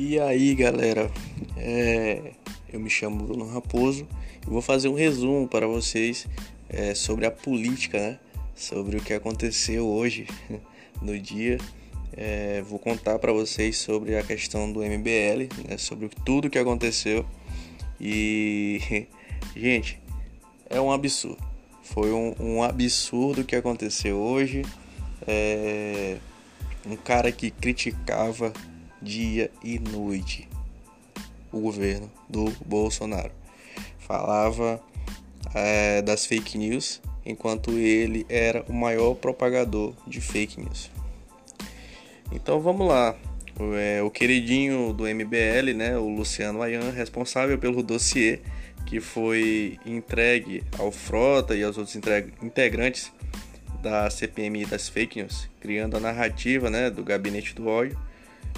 E aí galera, é, eu me chamo Bruno Raposo e vou fazer um resumo para vocês é, sobre a política, né? sobre o que aconteceu hoje no dia. É, vou contar para vocês sobre a questão do MBL, né? sobre tudo que aconteceu. E, gente, é um absurdo. Foi um, um absurdo que aconteceu hoje. É, um cara que criticava dia e noite o governo do Bolsonaro. Falava é, das fake news, enquanto ele era o maior propagador de fake news. Então vamos lá. O, é, o queridinho do MBL, né, o Luciano Ayan, responsável pelo dossiê que foi entregue ao Frota e aos outros integrantes da CPMI das fake news, criando a narrativa né, do gabinete do ódio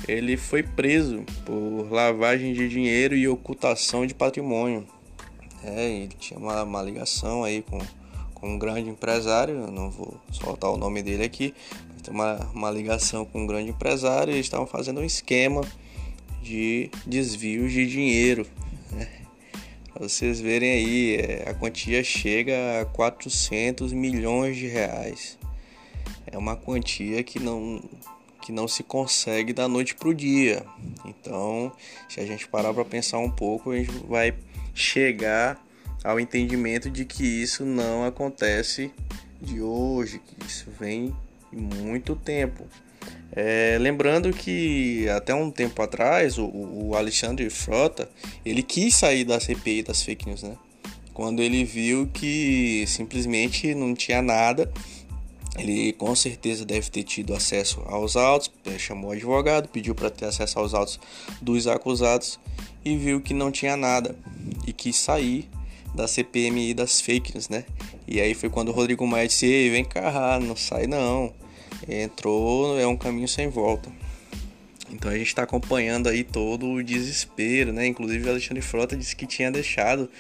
ele foi preso por lavagem de dinheiro e ocultação de patrimônio. É, ele tinha uma, uma ligação aí com, com um grande empresário, não vou soltar o nome dele aqui, mas tem uma, uma ligação com um grande empresário e eles estavam fazendo um esquema de desvios de dinheiro. Né? Para vocês verem aí, é, a quantia chega a 400 milhões de reais. É uma quantia que não, que não se consegue da noite para o dia. Então, se a gente parar para pensar um pouco, a gente vai chegar ao entendimento de que isso não acontece de hoje, que isso vem de muito tempo. É, lembrando que até um tempo atrás o, o, Alexandre Frota ele quis sair da CPI das fake news, né? Quando ele viu que simplesmente não tinha nada ele com certeza deve ter tido acesso aos autos, eh, chamou o advogado, pediu para ter acesso aos autos dos acusados e viu que não tinha nada e quis sair da CPMI das fake news, né? E aí foi quando o Rodrigo Maia disse: Ei, vem cá, não sai não. Entrou, é um caminho sem volta. Então a gente está acompanhando aí todo o desespero, né? Inclusive o Alexandre Frota disse que tinha deixado,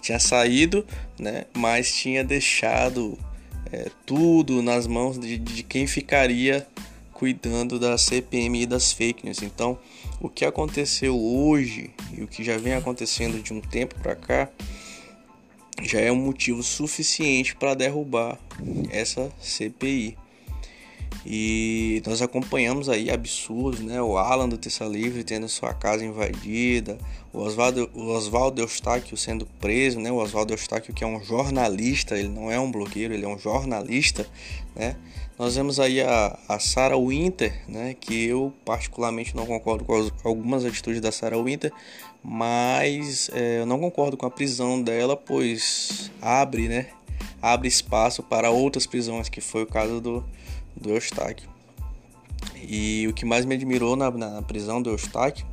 tinha saído, né? Mas tinha deixado é, tudo nas mãos de, de quem ficaria cuidando da CPMI das fake news. Então, o que aconteceu hoje e o que já vem acontecendo de um tempo para cá já é um motivo suficiente para derrubar essa CPI. E nós acompanhamos aí absurdos, né? O Alan do Terça Livre tendo sua casa invadida, o Oswaldo, o Oswaldo Eustáquio sendo preso, né? O Oswaldo Eustáquio que é um jornalista, ele não é um blogueiro, ele é um jornalista, né? Nós vemos aí a, a Sarah Winter, né? Que eu particularmente não concordo com as, algumas atitudes da Sarah Winter, mas é, eu não concordo com a prisão dela, pois abre, né? Abre espaço para outras prisões, que foi o caso do do Eustáquio. E o que mais me admirou na, na prisão do Eustáquio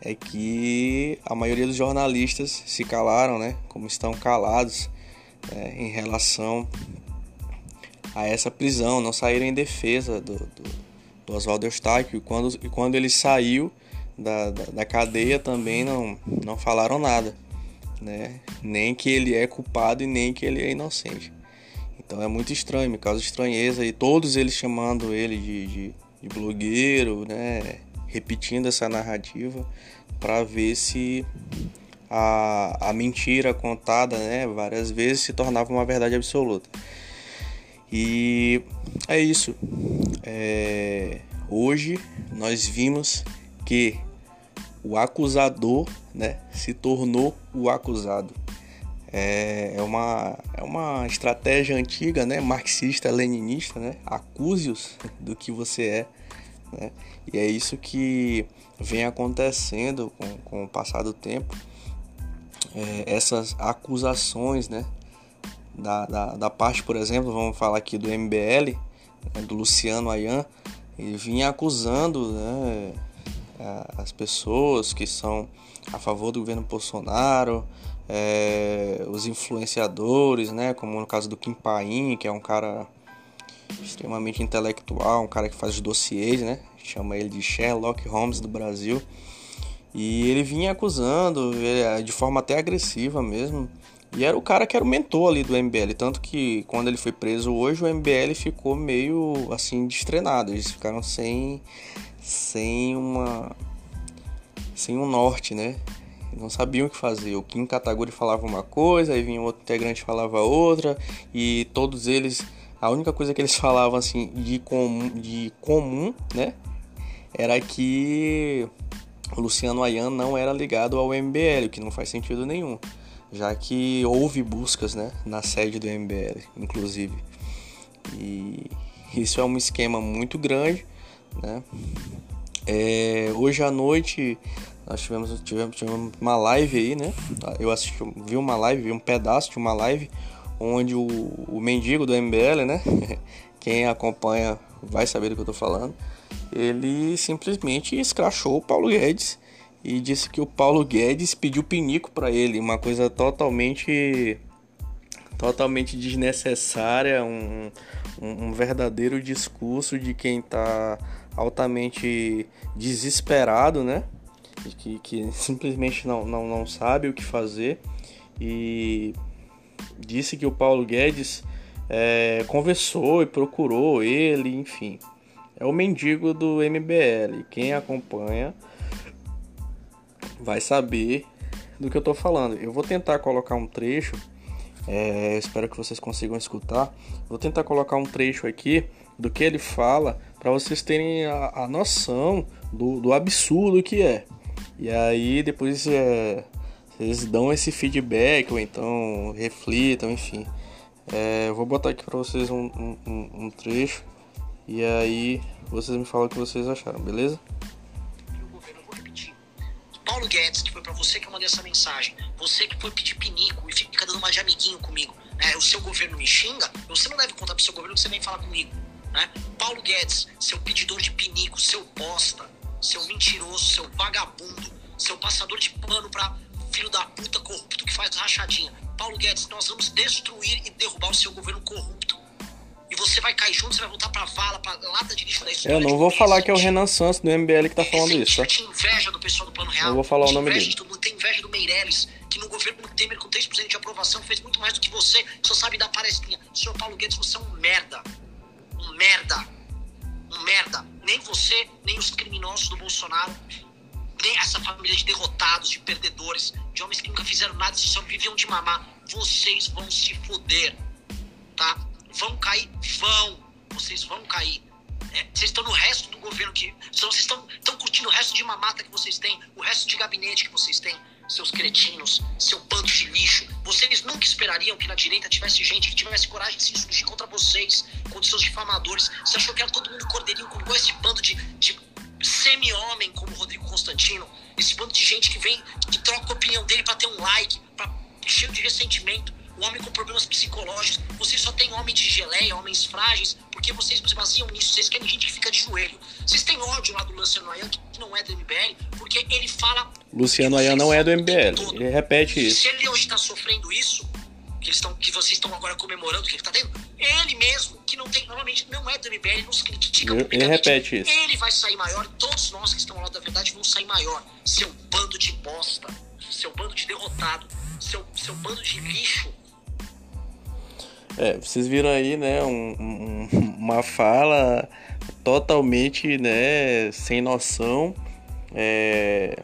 é que a maioria dos jornalistas se calaram, né? Como estão calados né, em relação a essa prisão, não saíram em defesa do, do, do Oswaldo Eustáquio. E quando, quando ele saiu da, da, da, cadeia também não, não falaram nada, né? Nem que ele é culpado e nem que ele é inocente. Então é muito estranho, me causa estranheza. E todos eles chamando ele de, de, de blogueiro, né? Repetindo essa narrativa para ver se a, a mentira contada né, várias vezes se tornava uma verdade absoluta. E é isso. É, hoje nós vimos que o acusador né, se tornou o acusado. É, é, uma, é uma estratégia antiga, né? Marxista, leninista, né? Acuse-os do que você é. Né? E é isso que vem acontecendo com, com o passar do tempo. É, essas acusações, né? Da, da, da, parte, por exemplo, vamos falar aqui do MBL, né? do Luciano Ayan, ele vinha acusando né? as pessoas que são a favor do governo Bolsonaro, é, os influenciadores, né, como no caso do Kim Paim, que é um cara extremamente intelectual, um cara que faz dossiês, né, chama ele de Sherlock Holmes do Brasil, e ele vinha acusando é, de forma até agressiva mesmo, e era o cara que era o mentor ali do MBL, tanto que quando ele foi preso hoje, o MBL ficou meio assim destrenado, eles ficaram sem sem uma sem um norte, né? Não sabiam o que fazer. O Kim Kataguri falava uma coisa, aí vinha outro integrante falava outra, e todos eles, a única coisa que eles falavam assim de comum, de comum né? Era que o Luciano Ayan não era ligado ao MBL, o que não faz sentido nenhum, já que houve buscas né, na sede do MBL, inclusive. E isso é um esquema muito grande. Né? É, hoje à noite nós tivemos, tivemos, tivemos uma live aí, né? Eu assisti, vi uma live, vi um pedaço de uma live onde o, o mendigo do MBL, né? Quem acompanha vai saber do que eu tô falando ele simplesmente escrachou o Paulo Guedes e disse que o Paulo Guedes pediu pinico para ele, uma coisa totalmente totalmente desnecessária, um, um, um verdadeiro discurso de quem está altamente desesperado, né? Que, que simplesmente não, não, não sabe o que fazer e disse que o Paulo Guedes é, conversou e procurou ele, enfim é o mendigo do MBL. Quem acompanha vai saber do que eu tô falando. Eu vou tentar colocar um trecho, é, espero que vocês consigam escutar. Vou tentar colocar um trecho aqui do que ele fala para vocês terem a, a noção do, do, absurdo que é. E aí depois é, vocês dão esse feedback ou então reflitam, enfim. É, vou botar aqui para vocês um, um, um trecho e aí vocês me falam o que vocês acharam, beleza? Eu. Paulo Guedes, que foi para você que eu mandei essa mensagem, você que foi pedir pinico e fica dando uma de amiguinho comigo, né? O seu governo me xinga, você não deve contar pro seu governo que você vem falar comigo, né? Paulo Guedes, seu pedidor de pinico, seu bosta, seu mentiroso, seu vagabundo, seu passador de pano pra filho da puta corrupto que faz rachadinha. Paulo Guedes, nós vamos destruir e derrubar o seu governo corrupto e você vai cair junto, você vai voltar pra vala, pra lata de lixo da história. Eu não vou falar que é o Renan Santos do MBL que tá falando isso, tá? Tem inveja do pessoal do Plano Real. Não vou falar o nome dele. De tem inveja do Meirelles, que no governo Temer, com 3% de aprovação, fez muito mais do que você, só sabe dar palestrinha. Senhor Paulo Guedes, você é um merda. Um merda. Um merda. Nem você, nem os criminosos do Bolsonaro, nem essa família de derrotados, de perdedores, de homens que nunca fizeram nada, só viviam de mamar. Vocês vão se foder, tá? vão cair, vão, vocês vão cair. É, vocês estão no resto do governo que. Vocês estão, estão curtindo o resto de mamata que vocês têm, o resto de gabinete que vocês têm, seus cretinos, seu bando de lixo. Vocês nunca esperariam que na direita tivesse gente que tivesse coragem de se insurgir contra vocês, contra seus difamadores. Você achou que era todo mundo cordeirinho com esse bando de, de semi-homem como Rodrigo Constantino? Esse bando de gente que vem, que troca a opinião dele para ter um like, pra, cheio de ressentimento o homem com problemas psicológicos. Vocês só têm homem de geleia, homens frágeis, porque vocês se baseiam nisso. Vocês querem gente que fica de joelho. Vocês têm ódio lá do Luciano Ayan, que não é do MBL, porque ele fala. Luciano Ayan não é do MBL. Ele repete isso. Se ele hoje está sofrendo isso, que, eles estão, que vocês estão agora comemorando, que ele está tendo, ele mesmo, que não tem, normalmente não é do MBL, nos critica ele, ele repete isso. Ele vai sair maior, todos nós que estão ao lado da verdade vão sair maior. Seu bando de bosta, seu bando de derrotado, seu, seu bando de lixo é, vocês viram aí, né, um, um, uma fala totalmente, né, sem noção, é,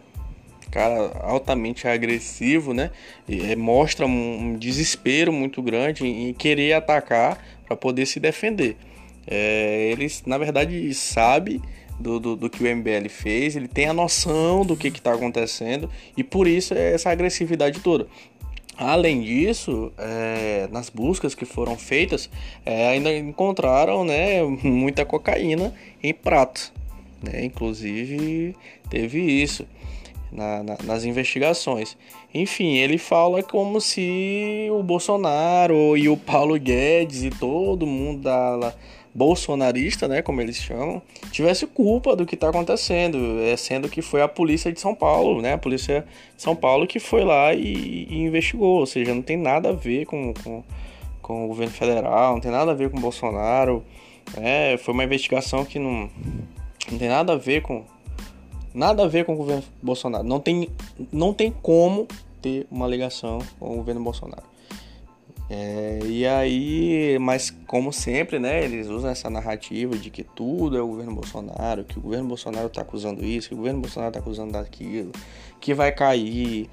cara altamente agressivo, né, e, é, mostra um, um, desespero muito grande em, em querer atacar para poder se defender. É, eles, na verdade, sabe do, do, do, que o MBL fez, ele tem a noção do que está acontecendo e por isso é essa agressividade toda. Além disso, é, nas buscas que foram feitas, é, ainda encontraram né, muita cocaína em prato. Né? Inclusive, teve isso na, na, nas investigações. Enfim, ele fala como se o Bolsonaro e o Paulo Guedes e todo mundo da, bolsonarista, né, como eles chamam, tivesse culpa do que está acontecendo, é, sendo que foi a polícia de São Paulo, né, a polícia de São Paulo que foi lá e, e investigou, ou seja, não tem nada a ver com, com, com, o governo federal, não tem nada a ver com Bolsonaro, né, foi uma investigação que não, não tem nada a ver com nada a ver com o governo Bolsonaro, não tem, não tem como ter uma ligação com o governo Bolsonaro. É, e aí, mas como sempre, né, eles usam essa narrativa de que tudo é o governo Bolsonaro, que o governo Bolsonaro está acusando isso, que o governo Bolsonaro está acusando daquilo, que vai cair.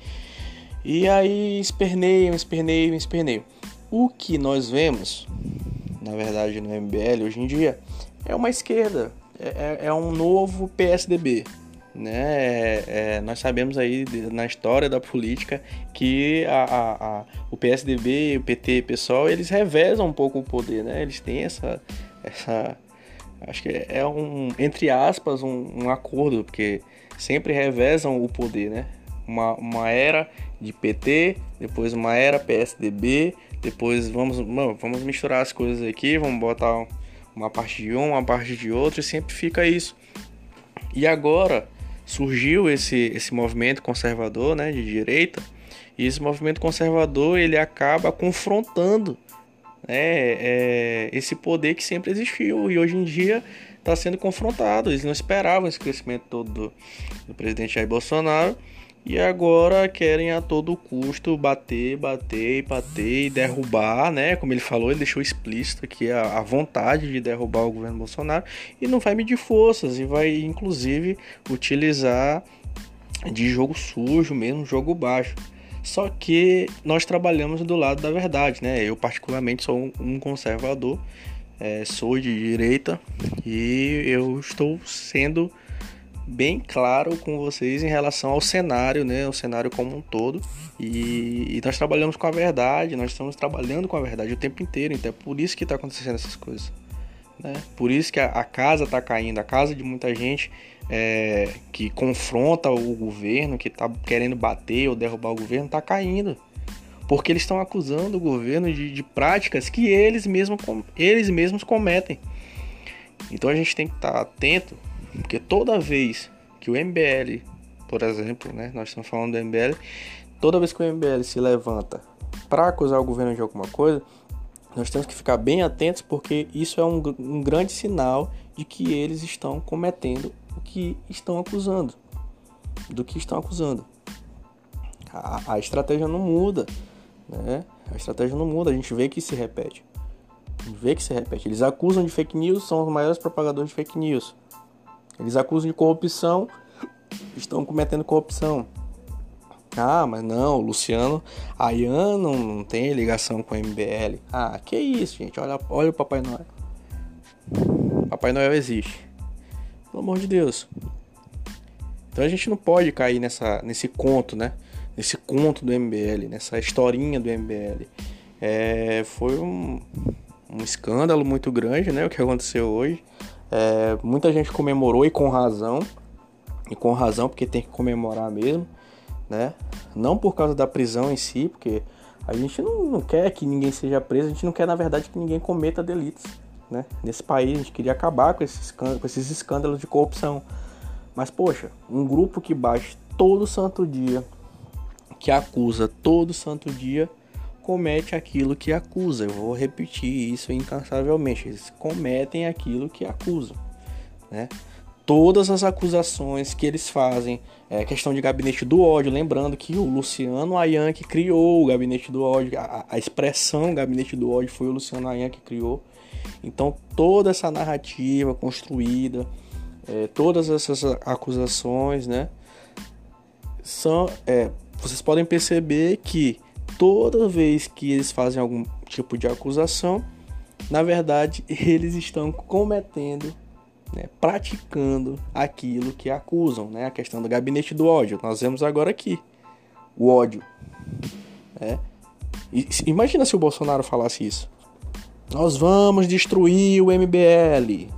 E aí esperneiam, esperneiam, esperneiam. O que nós vemos, na verdade, no MBL hoje em dia, é uma esquerda, é, é, é um novo PSDB, né? É, é, nós sabemos aí na história da política que a, a, a, o PSDB, o PT, o PSOL, eles revezam um pouco o poder, né? Eles têm essa, essa acho que é um entre aspas um, um acordo porque sempre revezam o poder, né? Uma, uma era de PT, depois uma era PSDB, depois vamos vamos misturar as coisas aqui, vamos botar uma parte de um, uma parte de outro e sempre fica isso. E agora surgiu esse, esse movimento conservador, né, de direita, e esse movimento conservador ele acaba confrontando né, é, esse poder que sempre existiu e hoje em dia está sendo confrontado. Eles não esperavam esse crescimento todo do, do presidente Jair Bolsonaro e agora querem a todo custo bater, bater, bater e derrubar, né? Como ele falou, ele deixou explícito aqui a, a, vontade de derrubar o governo Bolsonaro e não vai medir forças e vai inclusive utilizar de jogo sujo mesmo, jogo baixo. Só que nós trabalhamos do lado da verdade, né? Eu particularmente sou um conservador, é, sou de direita e eu estou sendo bem claro com vocês em relação ao cenário, né? O cenário como um todo. E, e, nós trabalhamos com a verdade, nós estamos trabalhando com a verdade o tempo inteiro. Então é por isso que está acontecendo essas coisas. Né? Por isso que a, a casa está caindo, a casa de muita gente é, que confronta o governo, que está querendo bater ou derrubar o governo, está caindo. Porque eles estão acusando o governo de, de práticas que eles, mesmo, eles mesmos cometem. Então a gente tem que estar tá atento porque toda vez que o MBL, por exemplo, né, nós estamos falando do MBL, toda vez que o MBL se levanta para acusar o governo de alguma coisa, nós temos que ficar bem atentos porque isso é um, um grande sinal de que eles estão cometendo o que estão acusando. Do que estão acusando. A, a estratégia não muda, né? A estratégia não muda, a gente vê que se repete. A gente vê que se repete. Eles acusam de fake news, são os maiores propagadores de fake news. Eles acusam de corrupção, estão cometendo corrupção. Ah, mas não, o Luciano Ayan não, não tem ligação com o MBL. Ah, que isso, gente. Olha, olha o Papai Noel. Papai Noel existe. Pelo amor de Deus. Então a gente não pode cair nessa, nesse conto, né? Nesse conto do MBL, nessa historinha do MBL. É, foi um, um escândalo muito grande, né? O que aconteceu hoje. É, muita gente comemorou e com razão, e com razão porque tem que comemorar mesmo, né? Não por causa da prisão em si, porque a gente não, não quer que ninguém seja preso, a gente não quer na verdade que ninguém cometa delitos, né? Nesse país a gente queria acabar com esses, com esses escândalos de corrupção. Mas poxa, um grupo que bate todo santo dia, que acusa todo santo dia, comete aquilo que acusa. Eu vou repetir isso incansavelmente. Eles cometem aquilo que acusam, né? Todas as acusações que eles fazem, é questão de gabinete do ódio, lembrando que o Luciano Ayan que criou o gabinete do ódio, a, a expressão gabinete do ódio foi o Luciano Ayan que criou. Então toda essa narrativa construída, é, todas essas acusações, né, são, é, vocês podem perceber que toda vez que eles fazem algum tipo de acusação, na verdade eles estão cometendo, né, praticando aquilo que acusam, né, a questão do gabinete do ódio. Nós vemos agora aqui o ódio. Né? Imagina se o Bolsonaro falasse isso. Nós vamos destruir o MBL,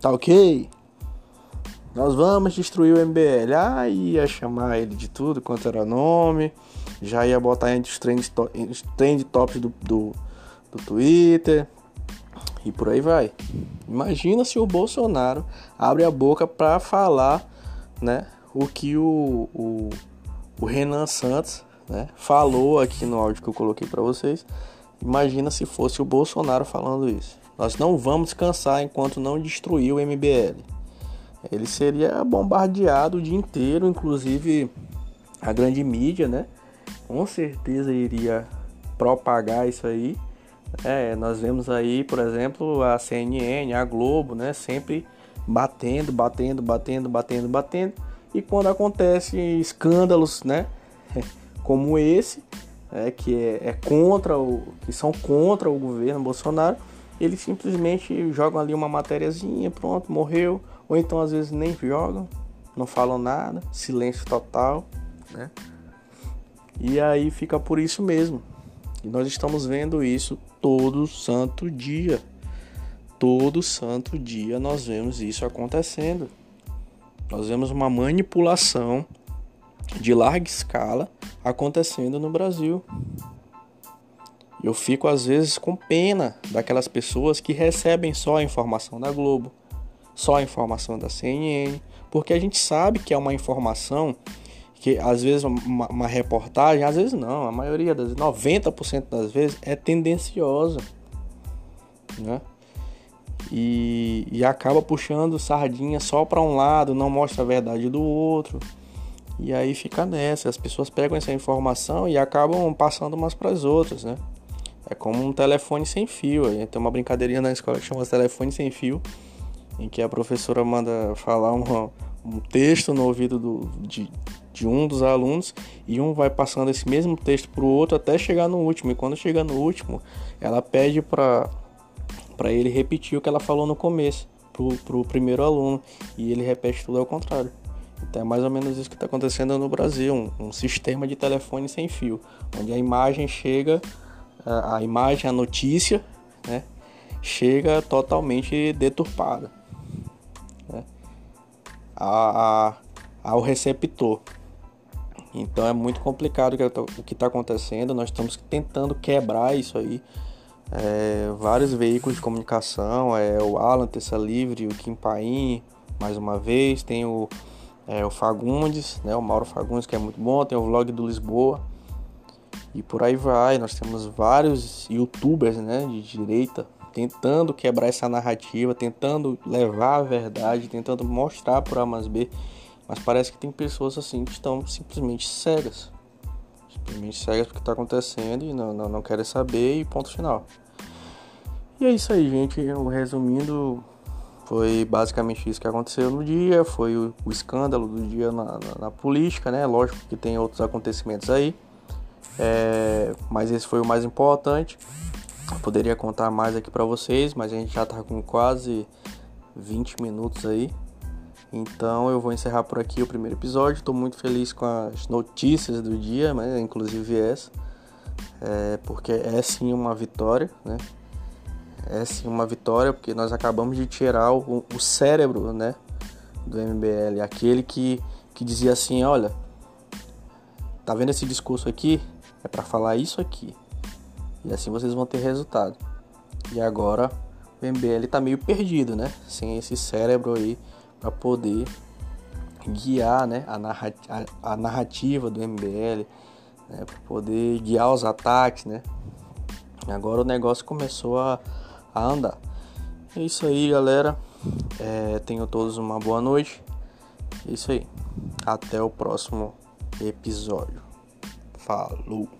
tá ok? Nós vamos destruir o MBL. Ah, ia chamar ele de tudo quanto era nome já ia botar entre os trend, trend tops do, do, do Twitter e por aí vai. Imagina se o Bolsonaro abre a boca para falar, né, o que o, o, o Renan Santos, né, falou aqui no áudio que eu coloquei para vocês. Imagina se fosse o Bolsonaro falando isso. Nós não vamos cansar enquanto não destruir o MBL. Ele seria bombardeado o dia inteiro, inclusive a grande mídia, né? Com certeza iria propagar isso aí. É, nós vemos aí, por exemplo, a CNN, a Globo, né, sempre batendo, batendo, batendo, batendo, batendo. E quando acontece escândalos, né, como esse, é, que é, é, contra o, que são contra o governo Bolsonaro, eles simplesmente jogam ali uma matériazinha, pronto, morreu, ou então às vezes nem jogam, não falam nada, silêncio total, né? E aí fica por isso mesmo. E nós estamos vendo isso todo santo dia. Todo santo dia nós vemos isso acontecendo. Nós vemos uma manipulação de larga escala acontecendo no Brasil. Eu fico às vezes com pena daquelas pessoas que recebem só a informação da Globo, só a informação da CNN, porque a gente sabe que é uma informação que às vezes uma, uma reportagem, às vezes não, a maioria das 90% das vezes é tendenciosa, né? E, e acaba puxando sardinha só para um lado, não mostra a verdade do outro. E aí fica nessa, as pessoas pegam essa informação e acabam passando umas para as outras, né? É como um telefone sem fio. Tem uma brincadeirinha na escola que chama telefone sem fio, em que a professora manda falar uma, um texto no ouvido do, de, de um dos alunos e um vai passando esse mesmo texto para o outro até chegar no último. E quando chega no último, ela pede para ele repetir o que ela falou no começo para o primeiro aluno e ele repete tudo ao contrário. Então é mais ou menos isso que está acontecendo no Brasil, um, um, sistema de telefone sem fio, onde a imagem chega, a, a imagem, a notícia, né, chega totalmente deturpada a, a, ao receptor. Então é muito complicado o que está acontecendo. Nós estamos tentando quebrar isso aí. É, vários veículos de comunicação, é, o Alan Terça Livre, o Kim Paim, mais uma vez, tem o, é, o Fagundes, né, o Mauro Fagundes, que é muito bom, tem o vlog do Lisboa, e por aí vai. Nós temos vários youtubers né, de direita tentando quebrar essa narrativa, tentando levar a verdade, tentando mostrar para A mais B mas parece que tem pessoas assim que estão simplesmente cegas. Simplesmente cegas porque está acontecendo e não, não, não querem saber e ponto final. E é isso aí, gente. Resumindo, foi basicamente isso que aconteceu no dia. Foi o, o escândalo do dia na, na, na, política, né? Lógico que tem outros acontecimentos aí. É, mas esse foi o mais importante. Poderia contar mais aqui para vocês, mas a gente já tá com quase 20 minutos aí. Então eu vou encerrar por aqui o primeiro episódio. Estou muito feliz com as notícias do dia, né? inclusive essa, é, porque é sim uma vitória, né? É sim uma vitória porque nós acabamos de tirar o, o cérebro, né? Do MBL, aquele que, que dizia assim, olha, tá vendo esse discurso aqui? É para falar isso aqui. E assim vocês vão ter resultado. E agora o MBL tá meio perdido, né? Sem esse cérebro aí para poder guiar né, a, narrativa, a, narrativa do MBL, né, para poder guiar os ataques, né? Agora o negócio começou a, a andar. É isso aí, galera. É, tenham todos uma boa noite. É isso aí. Até o próximo episódio. Falou!